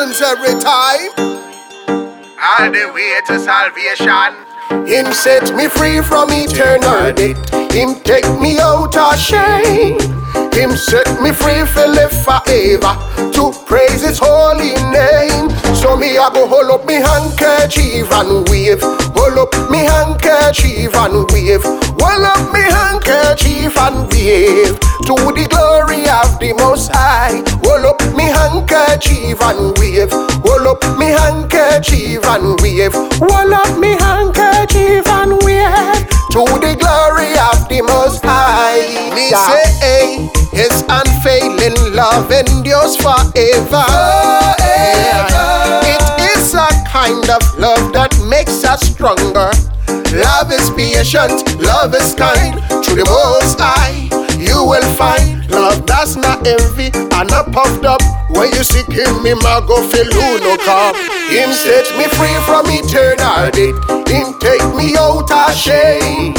every time. All the way to salvation. Him set me free from eternal debt. Him take me out of shame. Him set me free for live forever to praise His holy name. So me I go hold up me handkerchief and wave. Hold up me handkerchief and wave. Hold up me handkerchief and wave to the glory of the Most High. Hold up me handkerchief and wave. Hold up me handkerchief and wave. Hold up me handkerchief and wave to the glory of the Most High. Me say, hey, His unfailing love endures forever. It is a kind of love that makes us stronger. Love is patient, love is kind. To the Most High, you will find does not envy and not puffed up. When you seek Him, Him a go feel no come. Him set me free from eternal debt. Him take me out of shame.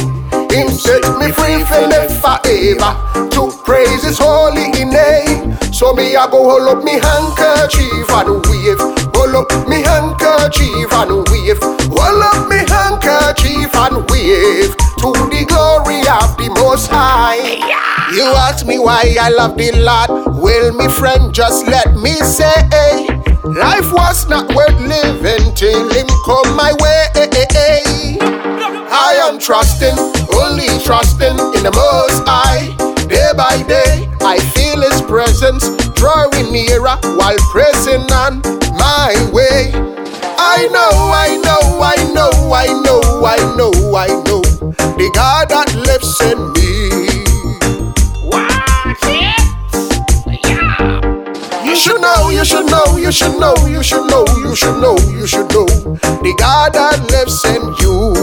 Him set me free for live forever to praise His holy name. So me I go hold up me handkerchief and wave. Hold up me handkerchief and wave. Hold up me handkerchief and wave to the glory of the Most High. You ask me why I love the Lord. Well, me friend, just let me say, eh, life was not worth living till Him come my way. I am trusting, only trusting in the Most High. Day by day, I feel His presence drawing nearer while pressing on my way. I know, I know, I know, I know, I know, I know the God that lives in me. You should know, you should know, you should know, you should know, you should know the God that lives in you.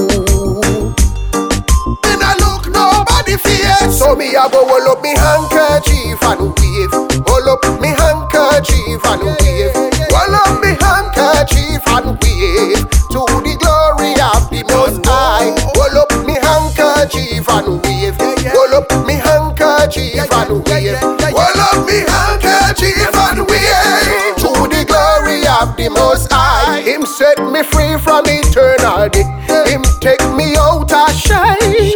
When I look, nobody fears. So me, I go hold up me handkerchief and wave. Hold up me handkerchief and wave. Hold up me handkerchief and wave to the glory of the Most High. Hold up me handkerchief and wave. Set me free from eternity. Him take me out of shame.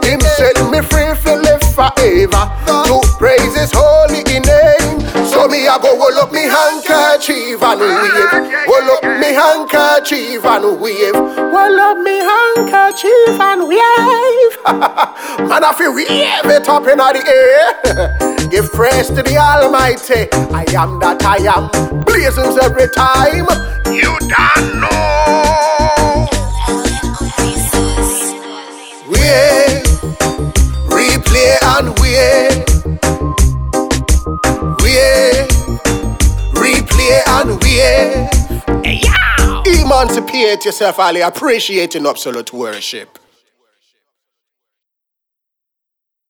Him set me free for live forever to praise His holy name. So me I go hold up me handkerchief and wave. Hold up me handkerchief and wave. Hold up me handkerchief and wave. Man, I feel wave it up in the air. Give praise to the Almighty. I am that I am. Blazings every time. You don't know. Wave, replay and wave. Wave, replay and. Yeah. Emancipate yourself, Ali. Appreciating absolute worship.